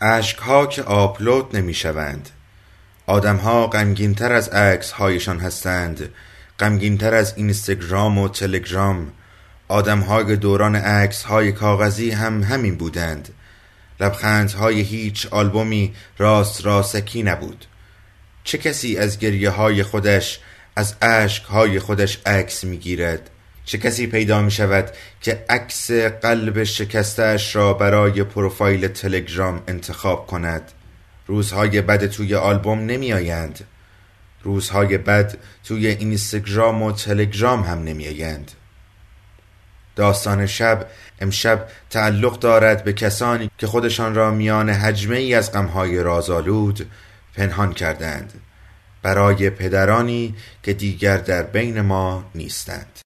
اشکها که آپلود نمی شوند آدمها غمگینتر از عکس هایشان هستند. غمگینتر از اینستاگرام و تلگرام. آدمهای دوران عکس های کاغذی هم همین بودند. لبخندهای هیچ آلبومی راست راسکی نبود. چه کسی از گریه های خودش از عشق های خودش عکس می‌گیرد؟ چه کسی پیدا می شود که عکس قلب شکستش را برای پروفایل تلگرام انتخاب کند؟ روزهای بد توی آلبوم نمی آیند. روزهای بد توی اینستاگرام و تلگرام هم نمی آیند. داستان شب امشب تعلق دارد به کسانی که خودشان را میان حجمه ای از غمهای رازآلود پنهان کردند برای پدرانی که دیگر در بین ما نیستند.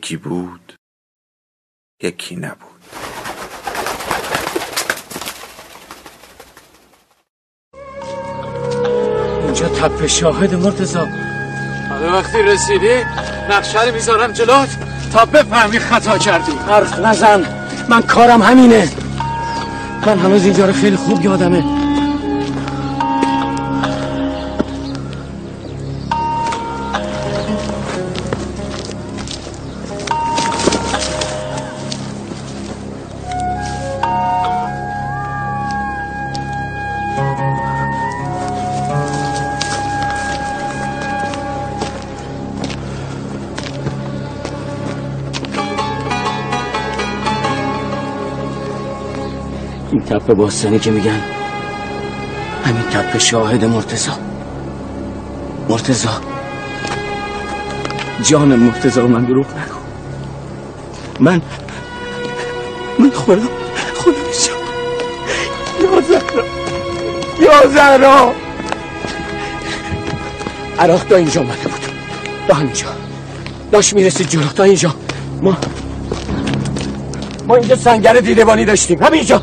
یکی بود یکی نبود. اینجا تپه شاهد مرتزا حالا وقتی رسیدی نقشه رو می‌ذارم جلوت تا بفهمی خطا کردی. حرف نزن. من کارم همینه. من هنوز اینجا رو خیلی خوب یادمه. تپه باستانی که میگن همین تپه شاهد مرتزا مرتزا جان مرتزا من دروغ نگو. من من خودم خودم یا زهرا یا زهرا. عراق تا اینجا اومده بود. تا همینجا. داشت می‌رسید جلو. تا اینجا. ما ما اینجا سنگر دیدبانی داشتیم. همینجا.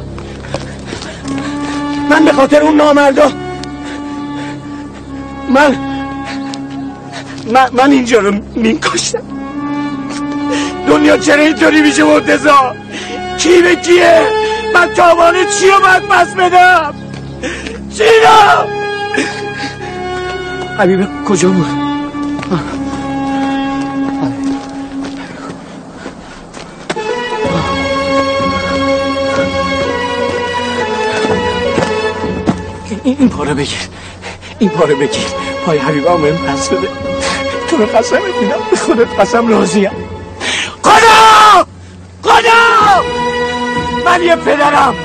من به خاطر اون نامردا من من, من اینجا رو کاشتم دنیا چرا اینطوری میشه مرتزا کی به کیه؟ من تاوان چی رو باید پس بدم؟ چی رو؟ حبیبه کجا بود؟ بگیر. این پاره بگیر. پای حبیبم بهم پس بده. تو رو قسم میدم. به خودت قسم راضیم. خدا خدا من یه پدرم.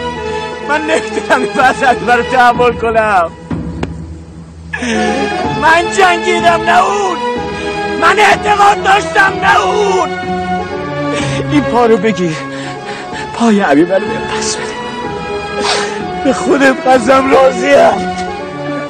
من نمی‌تونم این وسط برای تحمل کنم. من جنگیدم نه اون. من اعتقاد داشتم نه اون. این پارو بگیر. پای حبیبه رو پس بده. به خودم قسم راضیم.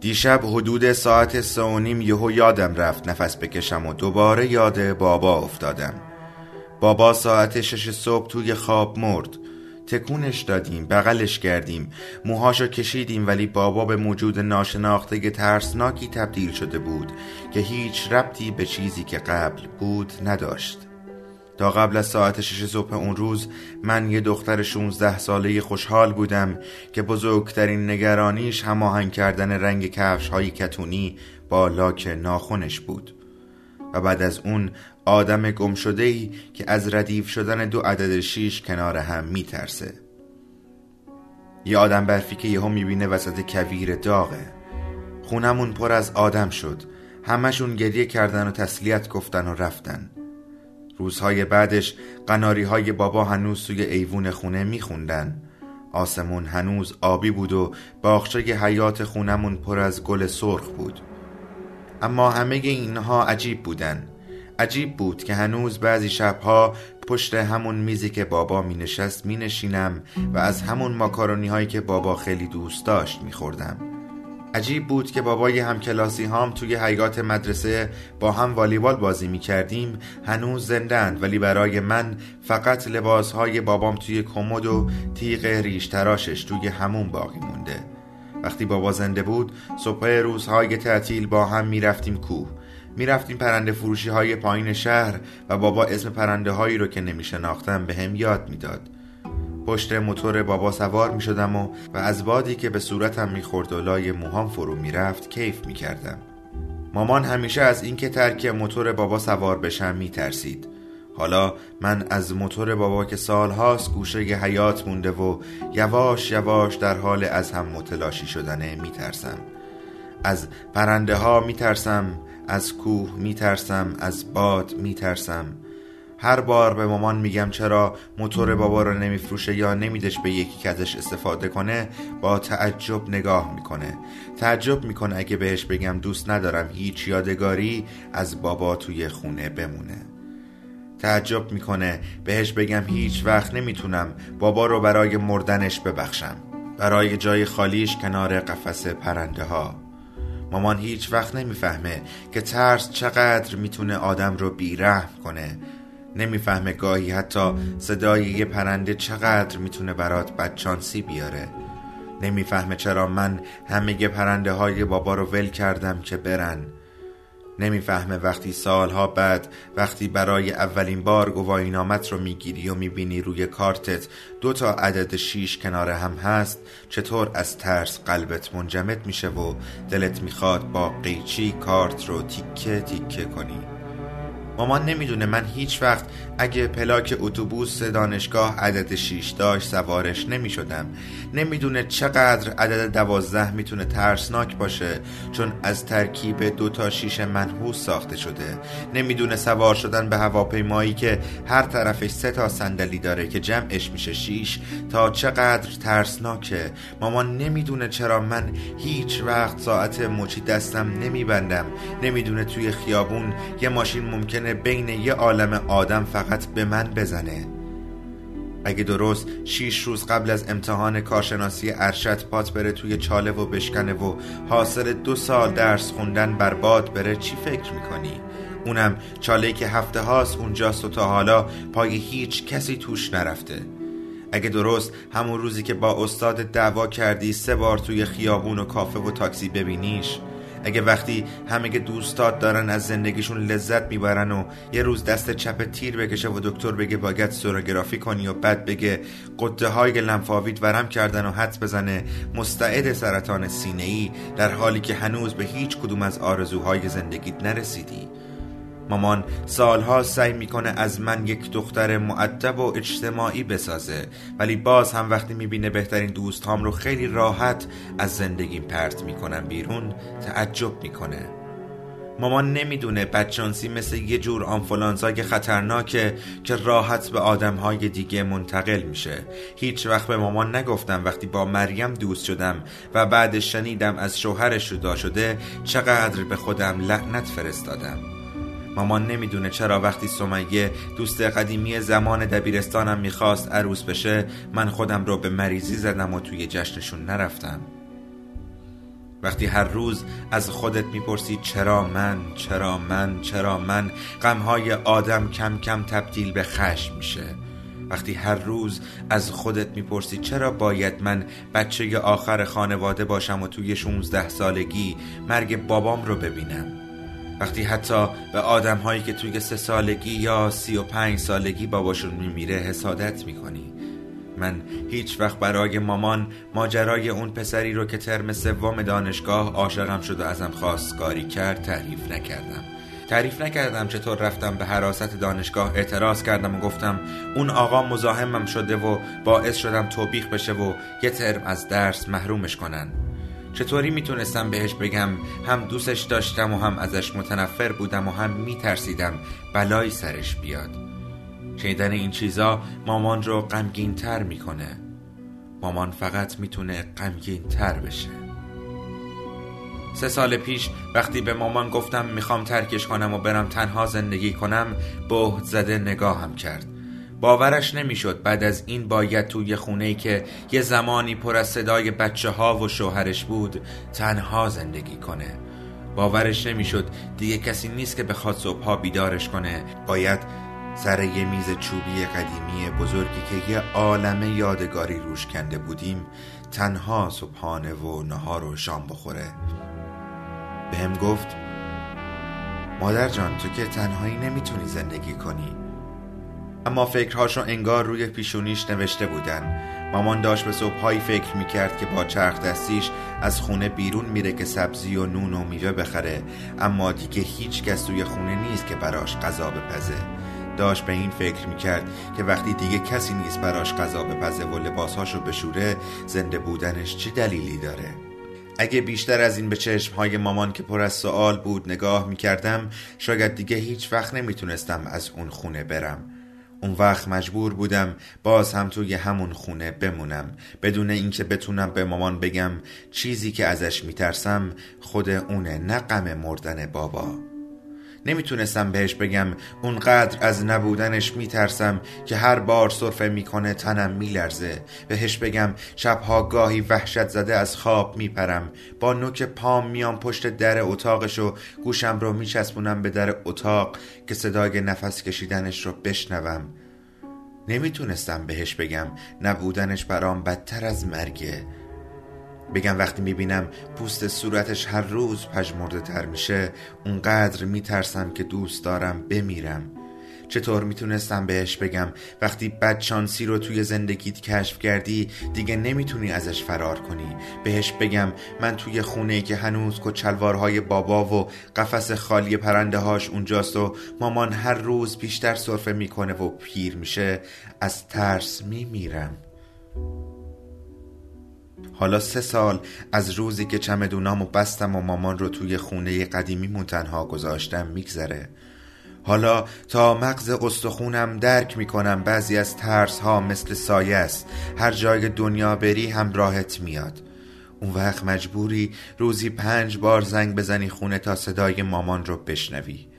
دیشب حدود ساعت سه و نیم یهو یادم رفت نفس بکشم و دوباره یاد بابا افتادم. بابا ساعت شش صبح توی خواب مرد. تکونش دادیم بغلش کردیم. موهاشو کشیدیم ولی بابا به موجود ناشناخته ترسناکی تبدیل شده بود که هیچ ربطی به چیزی که قبل بود نداشت. تا قبل از ساعت شش صبح اون روز من یه دختر 16 ساله خوشحال بودم که بزرگترین نگرانیش هماهنگ کردن رنگ کفش های کتونی با لاک ناخونش بود. و بعد از اون آدم گم شده ای که از ردیف شدن دو عدد شیش کنار هم میترسه. یه آدم برفی که یهو می‌بینه وسط کویر داغه. خونمون پر از آدم شد. همشون گریه کردن و تسلیت گفتن و رفتن. روزهای بعدش قناری های بابا هنوز توی ایوون خونه میخوندن. آسمون هنوز آبی بود و باخچه حیات خونمون پر از گل سرخ بود. اما همه اینها عجیب بودن. عجیب بود که هنوز بعضی شبها پشت همون میزی که بابا می نشست می نشینم و از همون ماکارونی هایی که بابا خیلی دوست داشت می خوردم. عجیب بود که بابای هم کلاسی هام توی حیات مدرسه با هم والیبال بازی می کردیم هنوز زندند ولی برای من فقط لباس های بابام توی کمد و تیغ ریش تراشش توی همون باقی مونده. وقتی بابا زنده بود صبح روزهای تعطیل با هم می‌رفتیم کوه. می‌رفتیم پرنده فروشی های پایین شهر و بابا اسم پرنده هایی رو که نمی شناختم به هم یاد می‌داد. پشت موتور بابا سوار می شدم و, و از بادی که به صورتم می خورد و لای موهام فرو می رفت کیف می کردم. مامان همیشه از اینکه ترک موتور بابا سوار بشم می ترسید. حالا من از موتور بابا که سالهاست گوشه ی حیات مونده و یواش یواش در حال از هم متلاشی شدنه می ترسم. از پرنده ها می ترسم از کوه میترسم از باد میترسم هر بار به مامان میگم چرا موتور بابا رو نمیفروشه یا نمیدش به یکی که ازش استفاده کنه با تعجب نگاه می‌کنه. تعجب می‌کنه اگه بهش بگم دوست ندارم هیچ یادگاری از بابا توی خونه بمونه. تعجب می‌کنه بهش بگم هیچ وقت نمی‌تونم بابا رو برای مردنش ببخشم. برای جای خالیش کنار قفس پرنده ها مامان هیچ وقت نمی‌فهمه که ترس چقدر می‌تونه آدم رو بیرحم کنه. نمی‌فهمه گاهی حتی صدای یه پرنده چقدر می‌تونه برات بدچانسی بیاره. نمی‌فهمه چرا من همه پرنده های بابا رو ول کردم که برن. نمی‌فهمه وقتی سالها بعد وقتی برای اولین بار گواهینامت رو می‌گیری و می‌بینی روی کارتت دو تا عدد شیش کنار هم هست چطور از ترس قلبت منجمد میشه و دلت می‌خواد با قیچی کارت رو تیکه تیکه کنی؟ مامان نمی‌دونه من هیچ وقت اگه پلاک اتوبوس دانشگاه عدد 6 داشت سوارش نمی شدم نمی‌دونه چقدر عدد دوازده می‌تونه ترسناک باشه چون از ترکیب دو تا شیش منحوس ساخته شده. نمی‌دونه سوار شدن به هواپیمایی که هر طرفش سه تا صندلی داره که جمعش میشه شیش تا چقدر ترسناکه. مامان نمی‌دونه چرا من هیچ وقت ساعت مچی دستم نمیبندم. نمی‌دونه توی خیابون یه ماشین ممکنه بین یه عالم آدم فقط به من بزنه اگه درست شیش روز قبل از امتحان کارشناسی ارشد پات بره توی چاله و بشکنه و حاصل دو سال درس خوندن برباد بره چی فکر می‌کنی؟ اونم چاله که هفته هاست اونجاست و تا حالا پای هیچ کسی توش نرفته اگه درست همون روزی که با استاد دعوا کردی سه بار توی خیابون و کافه و تاکسی ببینیش اگه وقتی همه دوستات دارن از زندگیشون لذت می‌برن و یه روز دست چپ تیر بکشه و دکتر بگه باید سونوگرافی کنی و بعد بگه قده های لنفاوید ورم کردن و حدس بزنه مستعد سرطان سینه ای در حالی که هنوز به هیچ کدوم از آرزوهای زندگیت نرسیدی. مامان سالها سعی می‌کنه از من یک دختر معدب و اجتماعی بسازه. ولی باز هم وقتی می‌بینه بهترین دوست هام رو خیلی راحت از زندگیم پرت می‌کنم بیرون تعجب می‌کنه. مامان نمی‌دونه بدشانسی مثل یه جور آنفولانزای خطرناکه که راحت به آدمهای دیگه منتقل میشه. هیچ وقت به مامان نگفتم وقتی با مریم دوست شدم و بعد شنیدم از شوهرش جدا شده چقدر به خودم لعنت فرستادم. مامان نمی‌دونه چرا وقتی سمیه دوست قدیمی زمان دبیرستانم می‌خواست عروس بشه من خودم رو به مریضی زدم و توی جشنشون نرفتم. وقتی هر روز از خودت می‌پرسی چرا من چرا من چرا من غمهای آدم کم کم تبدیل به خشم میشه. وقتی هر روز از خودت می‌پرسی چرا باید من بچه آخر خانواده باشم و توی 16 سالگی مرگ بابام رو ببینم. وقتی حتی به آدم هایی که توی سه سالگی یا سی و پنج سالگی باباشون میمیره حسادت می‌کنی. من هیچ وقت برای مامان ماجرای اون پسری رو که ترم سوم دانشگاه عاشقم شد و ازم خواستگاری کرد تعریف نکردم. تعریف نکردم چطور رفتم به حراست دانشگاه اعتراض کردم و گفتم اون آقا مزاحمم شده و باعث شدم توبیخ بشه و یه ترم از درس محرومش کنن. چطوری می‌تونستم بهش بگم هم دوستش داشتم و هم ازش متنفر بودم و هم میترسیدم. بلایی سرش بیاد. شنیدن این چیزا مامان رو غمگین تر می‌کنه. مامان فقط می‌تونه غمگین تر بشه. سه سال پیش وقتی به مامان گفتم می‌خوام ترکش کنم و برم تنها زندگی کنم بهت زده نگاهم کرد. باورش نمی‌شد بعد از این باید توی خونه که یه زمانی پر از صدای بچه ها و شوهرش بود تنها زندگی کنه. باورش نمی‌شد دیگه کسی نیست که بخواد صبحها بیدارش کنه. باید سر یه میز چوبی قدیمی بزرگی که یه عالم یادگاری روش کنده بودیم تنها صبحانه و نهار و شام بخوره. بهم گفت مادر جان تو که تنهایی نمی‌تونی زندگی کنی. اما فکرهاشو انگار روی پیشونیش نوشته بودن. مامان داشت به صبحهایی فکر می‌کرد که با چرخ دستیش از خونه بیرون میره که سبزی و نون و میوه بخره. اما دیگه هیچ کس توی خونه نیست که براش غذا بپزه. داشت به این فکر می‌کرد که وقتی دیگه کسی نیست براش غذا بپزه و لباسهاشو بشوره زنده بودنش چه دلیلی داره؟ اگه بیشتر از این به چشمهای مامان که پر از سوال بود نگاه می‌کردم شاید دیگه هیچ وقت نمی‌تونستم از اون خونه برم. اون وقت مجبور بودم باز هم توی همون خونه بمونم. بدون اینکه بتونم به مامان بگم چیزی که ازش میترسم خود اونه نه غم مردن بابا. نمی‌تونستم بهش بگم اونقدر از نبودنش میترسم که هر بار صرفه می‌کنه تنم میلرزه. بهش بگم شبها گاهی وحشت زده از خواب میپرم. با نوک پام میام پشت در اتاقش و گوشم رو میچسبونم به در اتاق که صدای نفس کشیدنش رو بشنوم. نمی‌تونستم بهش بگم نبودنش برام بدتر از مرگه. بگم وقتی می‌بینم پوست صورتش هر روز پژمرده تر میشه اونقدر میترسم که دوست دارم بمیرم. چطور می‌تونستم بهش بگم وقتی بدشانسی رو توی زندگیت کشف کردی دیگه نمی‌تونی ازش فرار کنی. بهش بگم من توی خونه که هنوز کچلوارهای بابا و قفس خالی پرنده هاش اونجاست و مامان هر روز بیشتر صرفه می‌کنه و پیر میشه از ترس میمیرم. حالا سه سال از روزی که چمدونامو بستم و مامان رو توی خونه قدیمیمون تنها گذاشتم میگذره. حالا تا مغز استخونم درک می‌کنم بعضی از ترس ها مثل سایه است. هر جای دنیا بری هم راحت میاد. اون وقت مجبوری روزی پنج بار زنگ بزنی خونه تا صدای مامان رو بشنوی.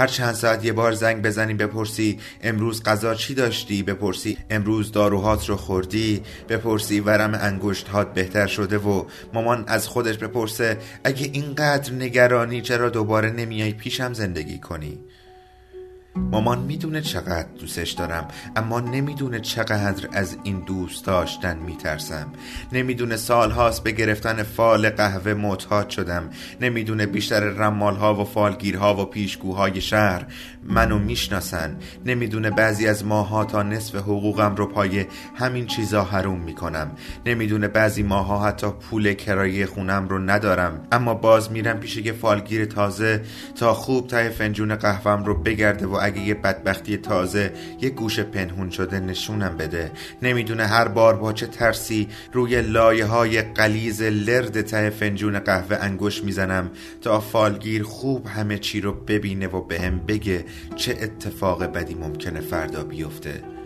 هر چند ساعت یه بار زنگ بزنی بپرسی امروز غذا چی داشتی؟ بپرسی امروز داروهات رو خوردی؟ بپرسی ورم انگشت هات بهتر شده و مامان از خودش بپرسه اگه اینقدر نگرانی چرا دوباره نمیای پیشم زندگی کنی؟ مامان می‌دونه چقدر دوستش دارم اما نمی‌دونه چقدر از این دوست داشتن میترسم. نمی‌دونه سالهاست به گرفتن فال قهوه معتاد شدم. نمی‌دونه بیشتر رمالها و فالگیرها و پیشگوهای شهر منو می‌شناسن. نمی‌دونه بعضی از ماها تا نصف حقوقم رو پای همین چیزا حروم می‌کنم. نمی‌دونه بعضی ماها حتی پول کرایه خونم رو ندارم. اما باز میرم پیش یه فالگیر تازه تا خوب ته فنجون قهوهم رو بگرده و اگه یه بدبختی تازه یه گوش پنهون شده نشونم بده. نمی‌دونه هر بار با چه ترسی روی لایه های قلیز لرد ته فنجون قهوه انگوش می‌زنم تا فالگیر خوب همه چی رو ببینه و بهم به بگه چه اتفاق بدی ممکنه فردا بیفته.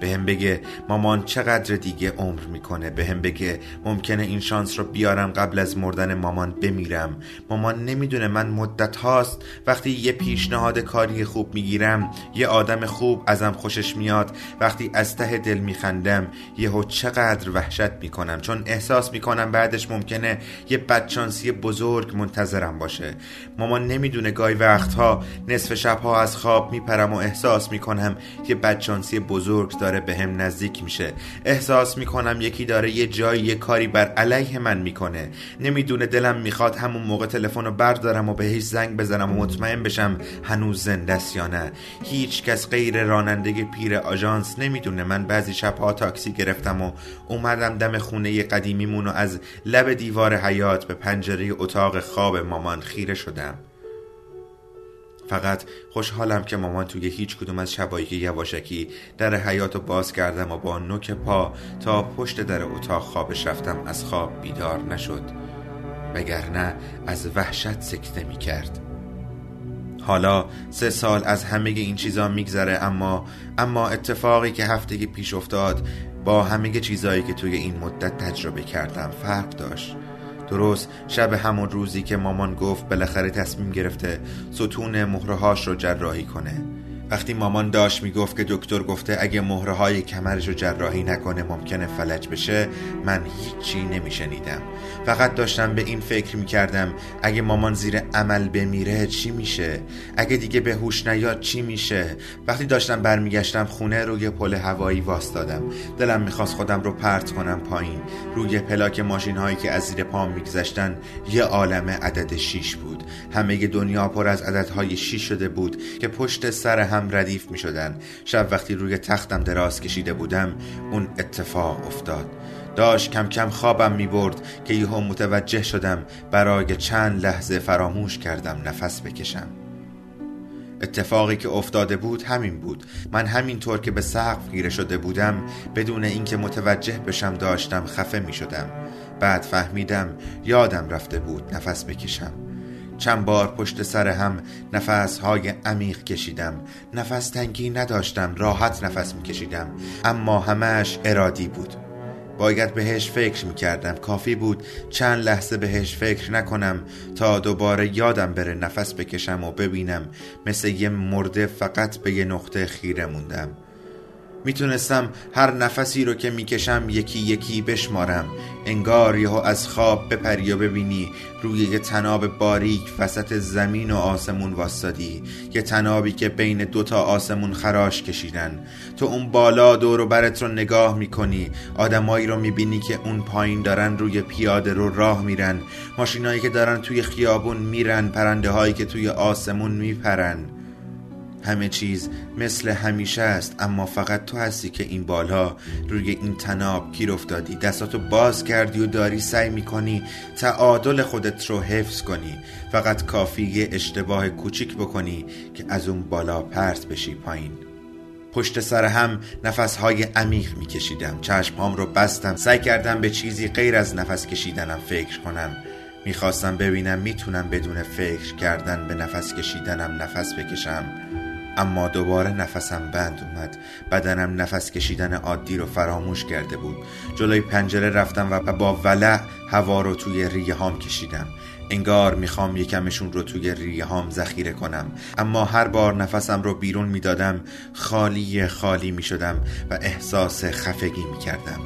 به هم بگه مامان چقدر دیگه عمر می‌کنه. به هم بگه ممکنه این شانس رو بیارم قبل از مردن مامان بمیرم. مامان نمی‌دونه من مدت هاست. وقتی یه پیشنهاد کاری خوب می‌گیرم یه آدم خوب ازم خوشش میاد. وقتی از ته دل میخندم یهو چقدر وحشت می‌کنم. چون احساس می‌کنم بعدش ممکنه یه بدشانسی بزرگ منتظرم باشه. مامان نمی‌دونه گاهی وقتها نصف شبها از خواب میپرم و احساس می‌کنم یه بدشانسی بزرگ داره به هم نزدیک میشه. احساس می‌کنم یکی داره یه جایی یه کاری بر علیه من می‌کنه. نمی‌دونه دلم می‌خواد همون موقع تلفن رو بردارم و بهش زنگ بزنم و مطمئن بشم هنوز زنده است یا نه. هیچ کس غیر راننده پیر آژانس نمی‌دونه. من بعضی شبها تاکسی گرفتم و اومدم دم خونه قدیمیمون و از لب دیوار حیات به پنجره اتاق خواب مامان خیره شدم. فقط خوشحالم که مامان توی هیچ کدوم از شبایی که یواشکی در حیات رو باز کردم و با نوک پا تا پشت در اتاق خوابش رفتم. از خواب بیدار نشد وگرنه از وحشت سکته می کرد. حالا سه سال از همه این چیزا میگذره اما اما اتفاقی که هفته پیش افتاد با همه چیزایی که توی این مدت تجربه کردم فرق داشت. درست شب همون روزی که مامان گفت بالاخره تصمیم گرفته ستون مهرهاش رو جراحی کنه. وقتی مامان داشت می‌گفت که دکتر گفته اگه مهره های کمرش رو جراحی نکنه ممکنه فلج بشه من هیچی نمیشنیدم. فقط داشتم به این فکر می‌کردم اگه مامان زیر عمل بمیره چی میشه؟ اگه دیگه به هوش نیاد چی میشه؟ وقتی داشتم برمیگشتم خونه روی پل هوایی واستادم دلم می‌خواست خودم رو پرت کنم پایین. روی پلاک ماشین هایی که از زیر پام میگذشتن یه عالم عدد شیش بود. همه دنیا پر از عددهای شیش شده بود که پشت سر هم ردیف می شدن شب وقتی روی تختم دراز کشیده بودم اون اتفاق افتاد. داشت کم کم خوابم می برد که یهو متوجه شدم برای چند لحظه فراموش کردم نفس بکشم. اتفاقی که افتاده بود همین بود. من همینطور که به سقف گیره شده بودم بدون اینکه متوجه بشم داشتم خفه می شدم بعد فهمیدم یادم رفته بود نفس بکشم. چند بار پشت سر هم نفس های عمیق کشیدم. نفس تنگی نداشتم راحت نفس می کشیدم اما همش ارادی بود. باید بهش فکر می کردم کافی بود چند لحظه بهش فکر نکنم تا دوباره یادم بره نفس بکشم و ببینم مثل یه مرده فقط به یه نقطه خیره موندم. می‌تونستم هر نفسی رو که می‌کشم یکی یکی بشمارم. انگار یهو از خواب بپری و ببینی روی یه تناب باریک وسط زمین و آسمون واستادی یه تنابی که بین دوتا آسمون خراش کشیدن. تو اون بالا دور و برت رو نگاه می‌کنی. آدمایی رو می‌بینی که اون پایین دارن روی پیاده رو راه میرن. ماشینایی که دارن توی خیابون میرن پرنده هایی که توی آسمون میپرن. همه چیز مثل همیشه است اما فقط تو هستی که این بالا روی این تناب گیر افتادی. دستاتو باز کردی و داری سعی می‌کنی تعادل خودت رو حفظ کنی. فقط کافی یه اشتباه کوچیک بکنی که از اون بالا پرت بشی پایین. پشت سر هم نفسهای عمیق میکشیدم. چشمهام رو بستم. سعی کردم به چیزی غیر از نفس کشیدنم فکر کنم. می‌خواستم ببینم می‌تونم بدون فکر کردن به نفس کشیدنم نفس بکشم. اما دوباره نفسم بند اومد. بدنم نفس کشیدن عادی رو فراموش کرده بود. جلوی پنجره رفتم و با ولع هوا رو توی ریه هام کشیدم. انگار می‌خوام یکمشون رو توی ریه هام ذخیره کنم. اما هر بار نفسم رو بیرون می‌دادم خالی خالی می‌شدم و احساس خفگی می‌کردم.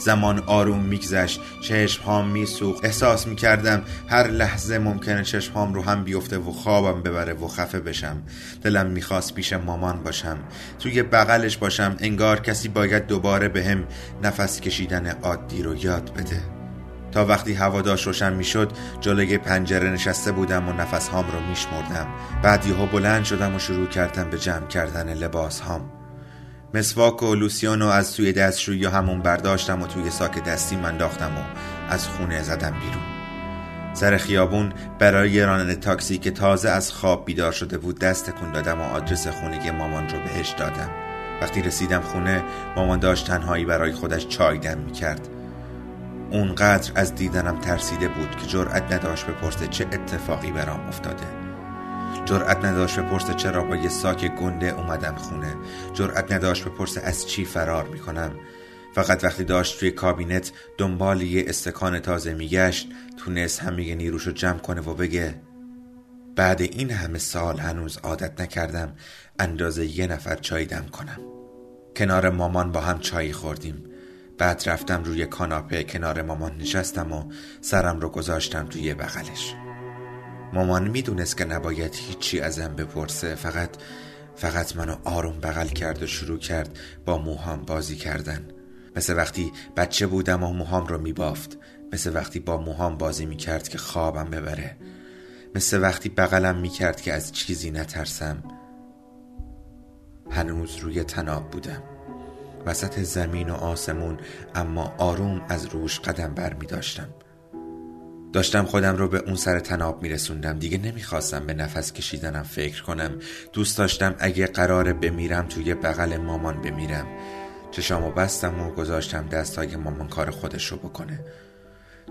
زمان آروم میگذشت چشم هام میسوخت. احساس می‌کردم هر لحظه ممکنه چشم هام رو هم بیفته و خوابم ببره و خفه بشم. دلم می‌خواست پیش مامان باشم. توی بغلش باشم انگار کسی باید دوباره به هم نفس کشیدن عادی رو یاد بده. تا وقتی هواداش روشن می‌شد جلوی پنجره نشسته بودم و نفس هام رو میشمردم. بعد یهو بلند شدم و شروع کردم به جمع کردن لباس هام مسواک و لوسیانو از توی دستشویی همون برداشتم و توی ساک دستی انداختم و از خونه زدم بیرون. سر خیابون برای راننده تاکسی که تازه از خواب بیدار شده بود دست تکون دادم و آدرس خونه مامان رو بهش دادم. وقتی رسیدم خونه مامان داشت تنهایی برای خودش چای دم می‌کرد. اونقدر از دیدنم ترسیده بود که جرأت نداشت بپرسه چه اتفاقی برام افتاده. جرأت نداشت بپرسه چرا با یه ساک گنده اومدم خونه. جرأت نداشت بپرسه از چی فرار می‌کنم فقط وقتی داشت توی کابینت دنبال یه استکان تازه میگشت تونست همه نیروش رو جمع کنه و بگه بعد این همه سال هنوز عادت نکردم اندازه یه نفر چای دم کنم. کنار مامان با هم چای خوردیم. بعد رفتم روی کاناپه کنار مامان نشستم و سرم رو گذاشتم توی بغلش. مامان می‌دونست که نباید هیچی ازم بپرسه. فقط فقط منو آروم بغل کرد و شروع کرد با موهام بازی کردن. مثل وقتی بچه بودم و موهام رو میبافت. مثل وقتی با موهام بازی می‌کرد که خوابم ببره. مثل وقتی بغلم می‌کرد که از چیزی نترسم. هنوز روی تناب بودم. وسط زمین و آسمون اما آروم از روش قدم بر می داشتم داشتم خودم رو به اون سر تناب می رسوندم دیگه نمی‌خواستم به نفس کشیدنم فکر کنم. دوست داشتم اگه قرار بمیرم توی بغل مامان بمیرم. چشامو بستم و گذاشتم دست تا که مامان کار خودش رو بکنه.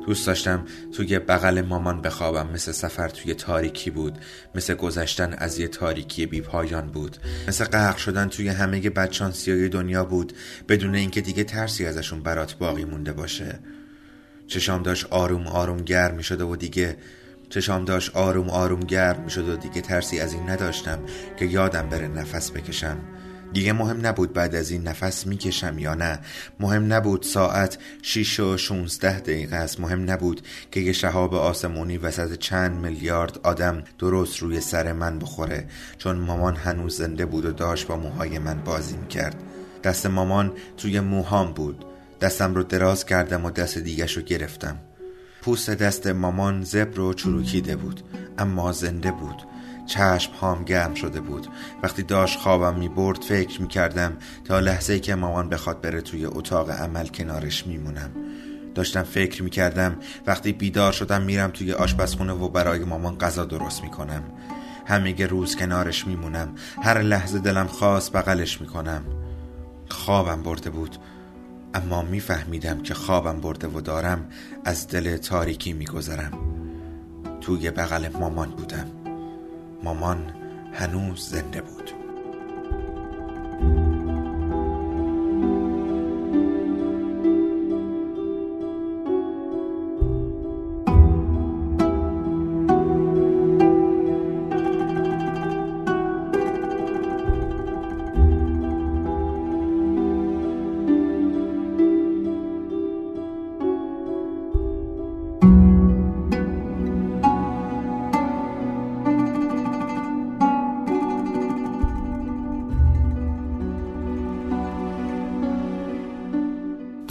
دوست داشتم توی بغل مامان بخوابم. مثل سفر توی تاریکی بود. مثل گذشتن از یه تاریکی بیپایان بود. مثل غرق شدن توی همه بچان سیای دنیا بود. بدون اینکه دیگه ترسی ازشون برات باقی مونده باشه. چشام داشت آروم آروم گرم می شده و دیگه چشام داشت آروم آروم گرم می شده و دیگه ترسی از این نداشتم که یادم بره نفس بکشم. دیگه مهم نبود بعد از این نفس می‌کشم یا نه. مهم نبود ساعت 6 و 16 دقیقه است. مهم نبود که یه شهاب آسمونی وسط چند میلیارد آدم درست روی سر من بخوره چون مامان هنوز زنده بود و داشت با موهای من بازی می‌کرد. دست مامان توی موهام بود. دستم رو دراز کردم و دست دیگش رو گرفتم. پوست دست مامان زبر و چروکیده بود اما زنده بود. چشم هام گرم شده بود. وقتی داشت خوابم می برد فکر می کردم تا لحظه که مامان بخواد بره توی اتاق عمل کنارش میمونم. داشتم فکر می کردم وقتی بیدار شدم میرم توی آشپزخونه و برای مامان غذا درست می کنم همه روز کنارش میمونم. هر لحظه دلم خواست بغلش می‌کنم. خوابم برده بود. اما میفهمیدم که خوابم برده و دارم از دل تاریکی میگذرم. توی بغل مامان بودم. مامان هنوز زنده بود.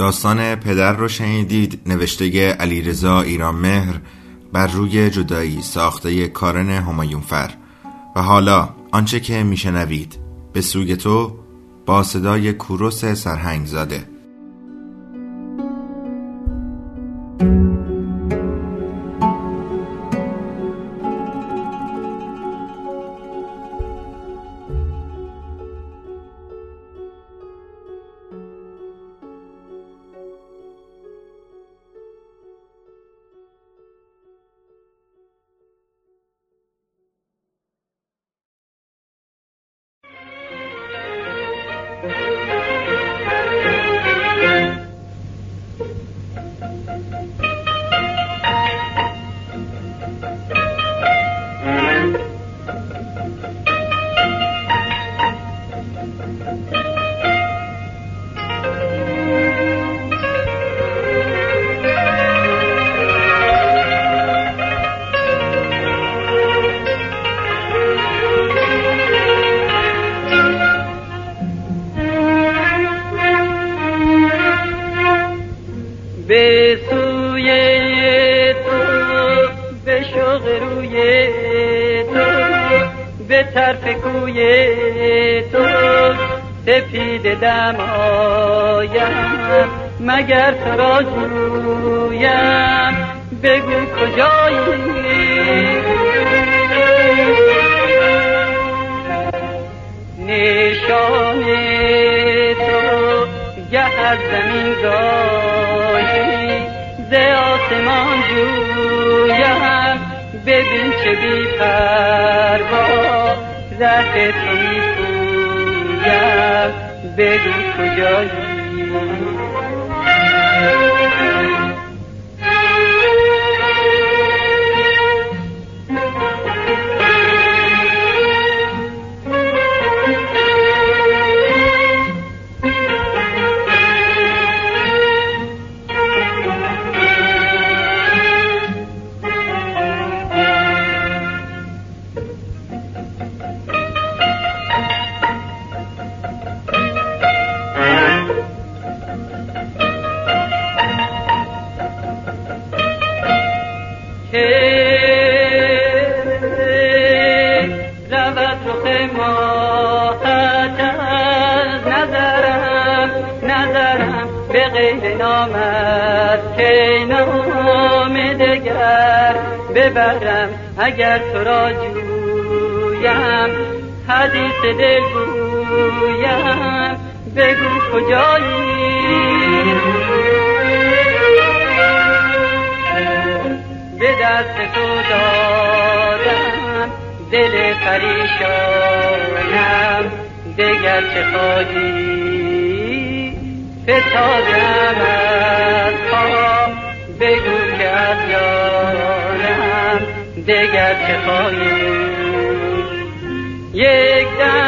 داستان پدر رو شنیدید نوشته علیرضا ایران مهر بر روی جدایی ساخته کارن همایونفر. و حالا آنچه که میشنوید به سوی تو با صدای کوروس سرهنگ زاده سپید دمایم مگر تو را جویم بگو کجایی؟ نشان تو گه از زمین گاهی ز آسمان جویم. ببین چه بی پروا زهر تو بگو کجایی. که نام دگر ببرم اگر تو را جویم. حدیث دل گویم. بگو کجایی؟ به دست تو دادم. دل پریشانم. دگر چه خواهی؟ فتادم از پا بگو که از یارم دگر چه خواهی. یک دم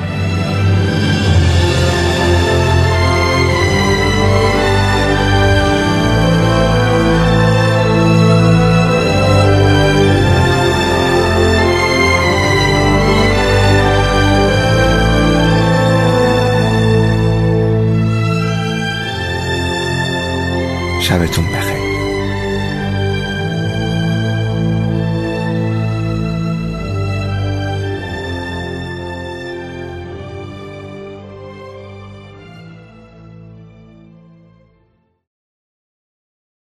还未曾